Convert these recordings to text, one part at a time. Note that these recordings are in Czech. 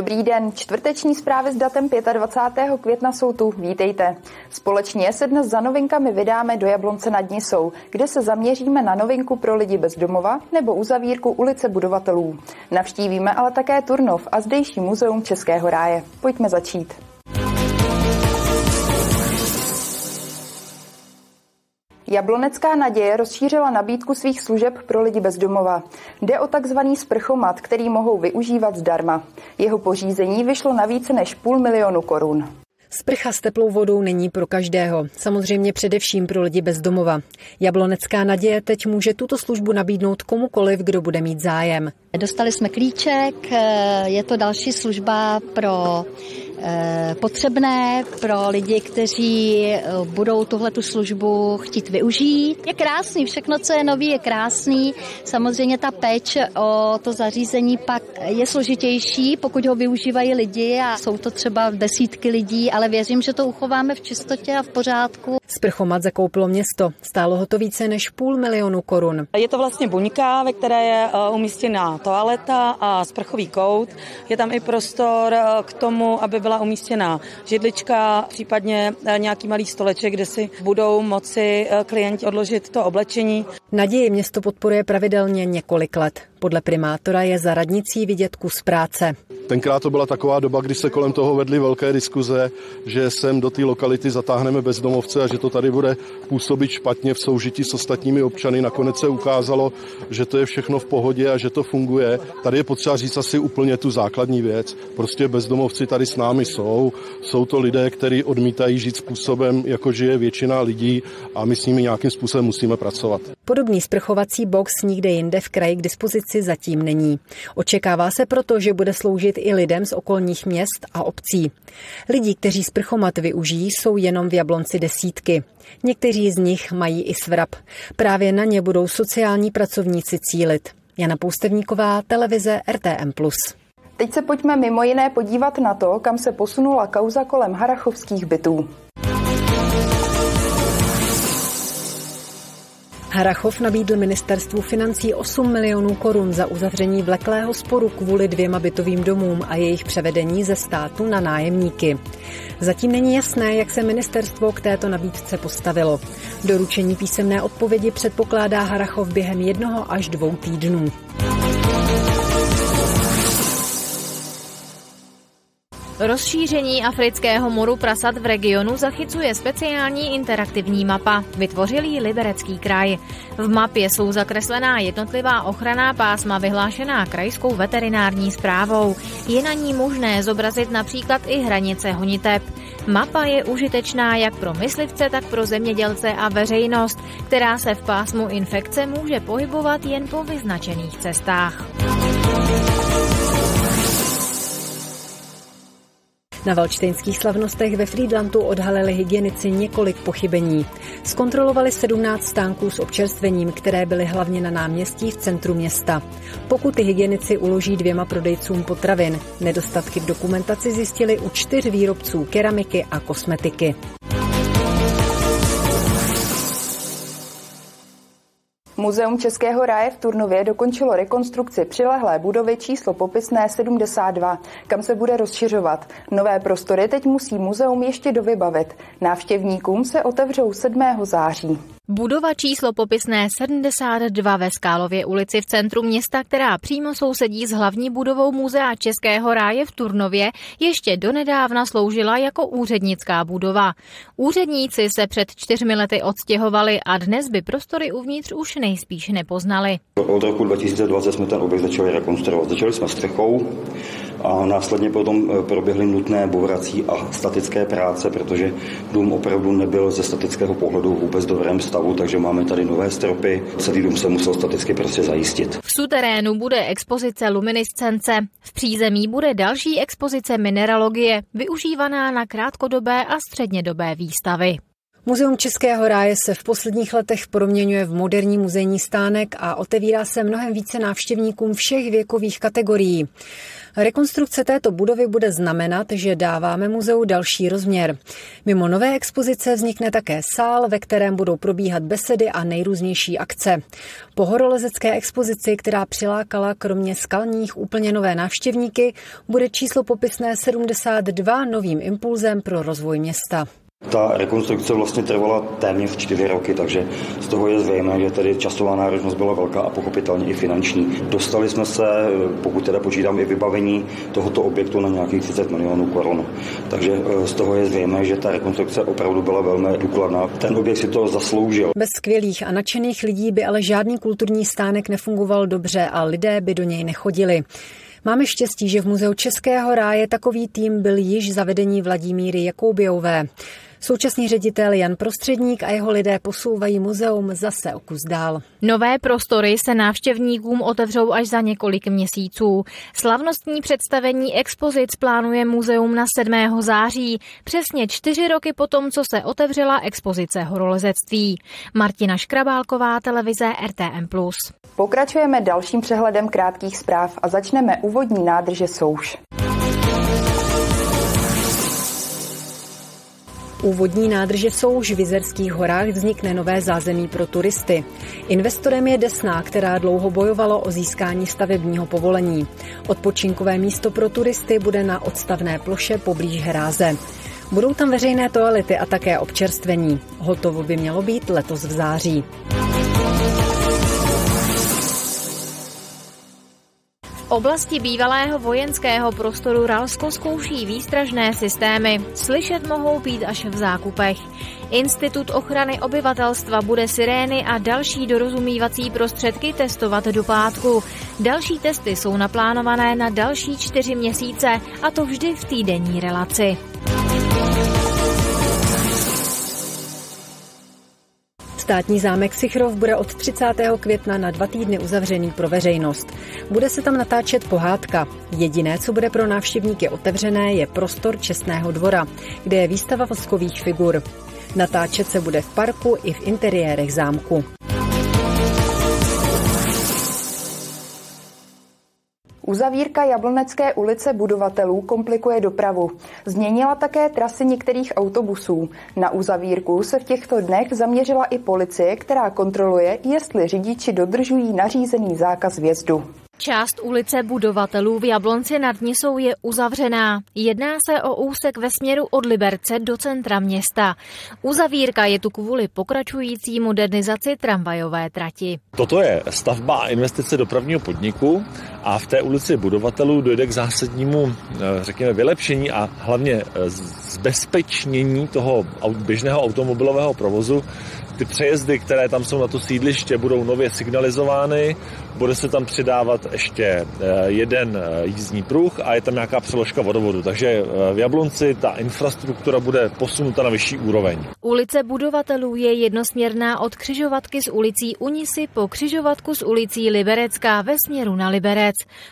Dobrý den, čtvrteční zprávy s datem 25. května jsou tu, vítejte. Společně se dnes za novinkami vydáme do Jablonce nad Nisou, kde se zaměříme na novinku pro lidi bez domova nebo uzavírku ulice budovatelů. Navštívíme ale také Turnov a zdejší muzeum Českého ráje. Pojďme začít. Jablonecká naděje rozšířila nabídku svých služeb pro lidi bez domova. Jde o takzvaný sprchomat, který mohou využívat zdarma. Jeho pořízení vyšlo na více než půl milionu korun. Sprcha s teplou vodou není pro každého, samozřejmě především pro lidi bez domova. Jablonecká naděje teď může tuto službu nabídnout komukoliv, kdo bude mít zájem. Dostali jsme klíček, je to další služba pro Eh, potřebné pro lidi, kteří eh, budou tuhle tu službu chtít využít. Je krásný, všechno, co je nový, je krásný. Samozřejmě ta péče o to zařízení pak je složitější, pokud ho využívají lidi a jsou to třeba desítky lidí, ale věřím, že to uchováme v čistotě a v pořádku. Sprchomat zakoupilo město. Stálo ho to více než půl milionu korun. Je to vlastně buňka, ve které je eh, umístěná toaleta a sprchový kout. Je tam i prostor k tomu, aby byla umístěná židlička, případně eh, nějaký malý stoleček, kde si budou moci eh, klienti odložit to oblečení. Naději město podporuje pravidelně několik let. Podle primátora je za radnicí vidět kus práce. Tenkrát to byla taková doba, kdy se kolem toho vedly velké diskuze, že sem do té lokality zatáhneme bezdomovce a že to tady bude působit špatně v soužití s ostatními občany. Nakonec se ukázalo, že to je všechno v pohodě a že to funguje. Tady je potřeba říct asi úplně tu základní věc. Prostě bezdomovci tady s námi jsou. Jsou to lidé, kteří odmítají žít způsobem, jako žije většina lidí a my s nimi nějakým způsobem musíme pracovat. Podobný sprchovací box nikde jinde v kraji k dispozici zatím není. Očekává se proto, že bude sloužit i lidem z okolních měst a obcí. Lidí, kteří sprchomat využijí, jsou jenom v Jablonci desítky. Někteří z nich mají i svrap. Právě na ně budou sociální pracovníci cílit. Jana Poustevníková, televize RTM+. Teď se pojďme mimo jiné podívat na to, kam se posunula kauza kolem harachovských bytů. Harachov nabídl ministerstvu financí 8 milionů korun za uzavření vleklého sporu kvůli dvěma bytovým domům a jejich převedení ze státu na nájemníky. Zatím není jasné, jak se ministerstvo k této nabídce postavilo. Doručení písemné odpovědi předpokládá Harachov během jednoho až dvou týdnů. Rozšíření afrického moru prasat v regionu zachycuje speciální interaktivní mapa. Vytvořil ji Liberecký kraj. V mapě jsou zakreslená jednotlivá ochranná pásma vyhlášená krajskou veterinární zprávou. Je na ní možné zobrazit například i hranice honiteb. Mapa je užitečná jak pro myslivce, tak pro zemědělce a veřejnost, která se v pásmu infekce může pohybovat jen po vyznačených cestách. Na valčtejnských slavnostech ve Friedlandu odhalili hygienici několik pochybení. Zkontrolovali 17 stánků s občerstvením, které byly hlavně na náměstí v centru města. Pokud ty hygienici uloží dvěma prodejcům potravin, nedostatky v dokumentaci zjistili u čtyř výrobců keramiky a kosmetiky. Muzeum Českého ráje v Turnově dokončilo rekonstrukci přilehlé budovy číslo popisné 72, kam se bude rozšiřovat. Nové prostory teď musí muzeum ještě dovybavit. Návštěvníkům se otevřou 7. září. Budova číslo popisné 72 ve Skálově ulici v centru města, která přímo sousedí s hlavní budovou Muzea Českého ráje v Turnově, ještě donedávna sloužila jako úřednická budova. Úředníci se před čtyřmi lety odstěhovali a dnes by prostory uvnitř už nejspíš nepoznali. Od roku 2020 jsme ten objekt začali rekonstruovat. Začali jsme střechou a následně potom eh, proběhly nutné bourací a statické práce, protože dům opravdu nebyl ze statického pohledu vůbec dobrém stavu takže máme tady nové stropy. Celý dům se musel staticky prostě zajistit. V suterénu bude expozice luminiscence. V přízemí bude další expozice mineralogie, využívaná na krátkodobé a střednědobé výstavy. Muzeum Českého ráje se v posledních letech proměňuje v moderní muzejní stánek a otevírá se mnohem více návštěvníkům všech věkových kategorií. Rekonstrukce této budovy bude znamenat, že dáváme muzeu další rozměr. Mimo nové expozice vznikne také sál, ve kterém budou probíhat besedy a nejrůznější akce. Po horolezecké expozici, která přilákala kromě skalních úplně nové návštěvníky, bude číslo popisné 72 novým impulzem pro rozvoj města. Ta rekonstrukce vlastně trvala téměř čtyři roky, takže z toho je zřejmé, že tedy časová náročnost byla velká a pochopitelně i finanční. Dostali jsme se, pokud teda počítám i vybavení tohoto objektu na nějakých 30 milionů korun. Takže eh, z toho je zřejmé, že ta rekonstrukce opravdu byla velmi důkladná. Ten objekt si to zasloužil. Bez skvělých a nadšených lidí by ale žádný kulturní stánek nefungoval dobře a lidé by do něj nechodili. Máme štěstí, že v Muzeu Českého ráje takový tým byl již zavedení Vladimíry Jakoubiové. Současný ředitel Jan Prostředník a jeho lidé posouvají muzeum zase o kus dál. Nové prostory se návštěvníkům otevřou až za několik měsíců. Slavnostní představení expozic plánuje muzeum na 7. září, přesně čtyři roky potom, co se otevřela expozice horolezectví. Martina Škrabálková, televize RTM+. Pokračujeme dalším přehledem krátkých zpráv a začneme úvodní nádrže Souš. U vodní nádrže v Souž v Jizerských horách vznikne nové zázemí pro turisty. Investorem je Desná, která dlouho bojovalo o získání stavebního povolení. Odpočinkové místo pro turisty bude na odstavné ploše poblíž hráze. Budou tam veřejné toalety a také občerstvení. Hotovo by mělo být letos v září. Oblasti bývalého vojenského prostoru Ralsko zkouší výstražné systémy. Slyšet mohou být až v zákupech. Institut ochrany obyvatelstva bude sirény a další dorozumívací prostředky testovat do pátku. Další testy jsou naplánované na další čtyři měsíce a to vždy v týdenní relaci. Státní zámek Sichrov bude od 30. května na dva týdny uzavřený pro veřejnost. Bude se tam natáčet pohádka. Jediné, co bude pro návštěvníky otevřené, je prostor Čestného dvora, kde je výstava voskových figur. Natáčet se bude v parku i v interiérech zámku. Uzavírka Jablonecké ulice budovatelů komplikuje dopravu. Změnila také trasy některých autobusů. Na uzavírku se v těchto dnech zaměřila i policie, která kontroluje, jestli řidiči dodržují nařízený zákaz vjezdu. Část ulice budovatelů v Jablonci nad Nisou je uzavřená. Jedná se o úsek ve směru od Liberce do centra města. Uzavírka je tu kvůli pokračující modernizaci tramvajové trati. Toto je stavba a investice dopravního podniku a v té ulici budovatelů dojde k zásadnímu, eh, řekněme, vylepšení a hlavně eh, zbezpečnění toho běžného automobilového provozu. Ty přejezdy, které tam jsou na to sídliště, budou nově signalizovány, bude se tam přidávat ještě eh, jeden jízdní pruh a je tam nějaká přeložka vodovodu. Takže v Jablonci ta infrastruktura bude posunuta na vyšší úroveň. Ulice budovatelů je jednosměrná od křižovatky s ulicí Unisy po křižovatku s ulicí Liberecká ve směru na Liberec.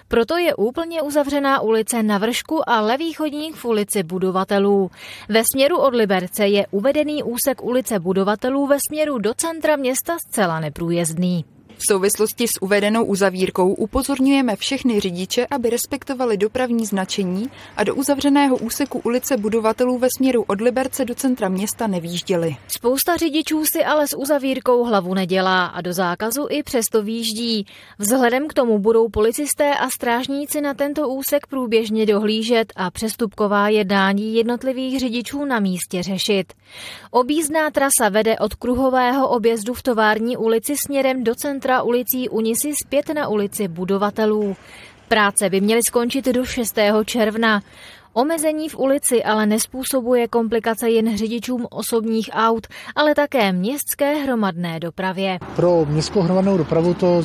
Proto je úplně uzavřená ulice na vršku a levý chodník v ulici budovatelů. Ve směru od Liberce je uvedený úsek ulice budovatelů ve směru do centra města zcela neprůjezdný. V souvislosti s uvedenou uzavírkou upozorňujeme všechny řidiče, aby respektovali dopravní značení a do uzavřeného úseku ulice budovatelů ve směru od Liberce do centra města nevýjížděli. Spousta řidičů si ale s uzavírkou hlavu nedělá a do zákazu i přesto výjíždí. Vzhledem k tomu budou policisté a strážníci na tento úsek průběžně dohlížet a přestupková jednání jednotlivých řidičů na místě řešit. Obízná trasa vede od kruhového objezdu v tovární ulici směrem do centra centra ulicí Unisy zpět na ulici budovatelů. Práce by měly skončit do 6. června. Omezení v ulici ale nespůsobuje komplikace jen řidičům osobních aut, ale také městské hromadné dopravě. Pro městskou hromadnou dopravu to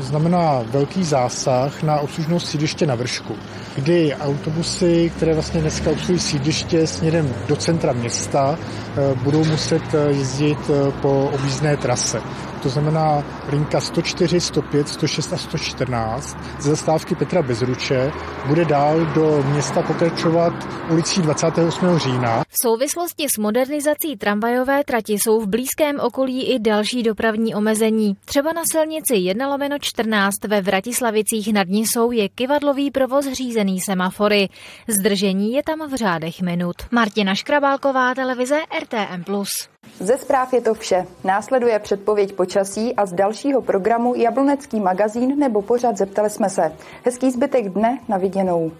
znamená velký zásah na obslužnost sídliště na vršku, kdy autobusy, které vlastně dneska obsluhují sídliště směrem do centra města, eh, budou muset eh, jezdit po objízdné trase to znamená linka 104, 105, 106 a 114 ze zastávky Petra Bezruče bude dál do města pokračovat ulicí 28. října. V souvislosti s modernizací tramvajové trati jsou v blízkém okolí i další dopravní omezení. Třeba na silnici 1 lomeno 14 ve Vratislavicích nad Nisou je kivadlový provoz řízený semafory. Zdržení je tam v řádech minut. Martina Škrabálková, televize RTM+. Ze zpráv je to vše. Následuje předpověď počasí a z dalšího programu Jablonecký magazín nebo pořád zeptali jsme se. Hezký zbytek dne na viděnou.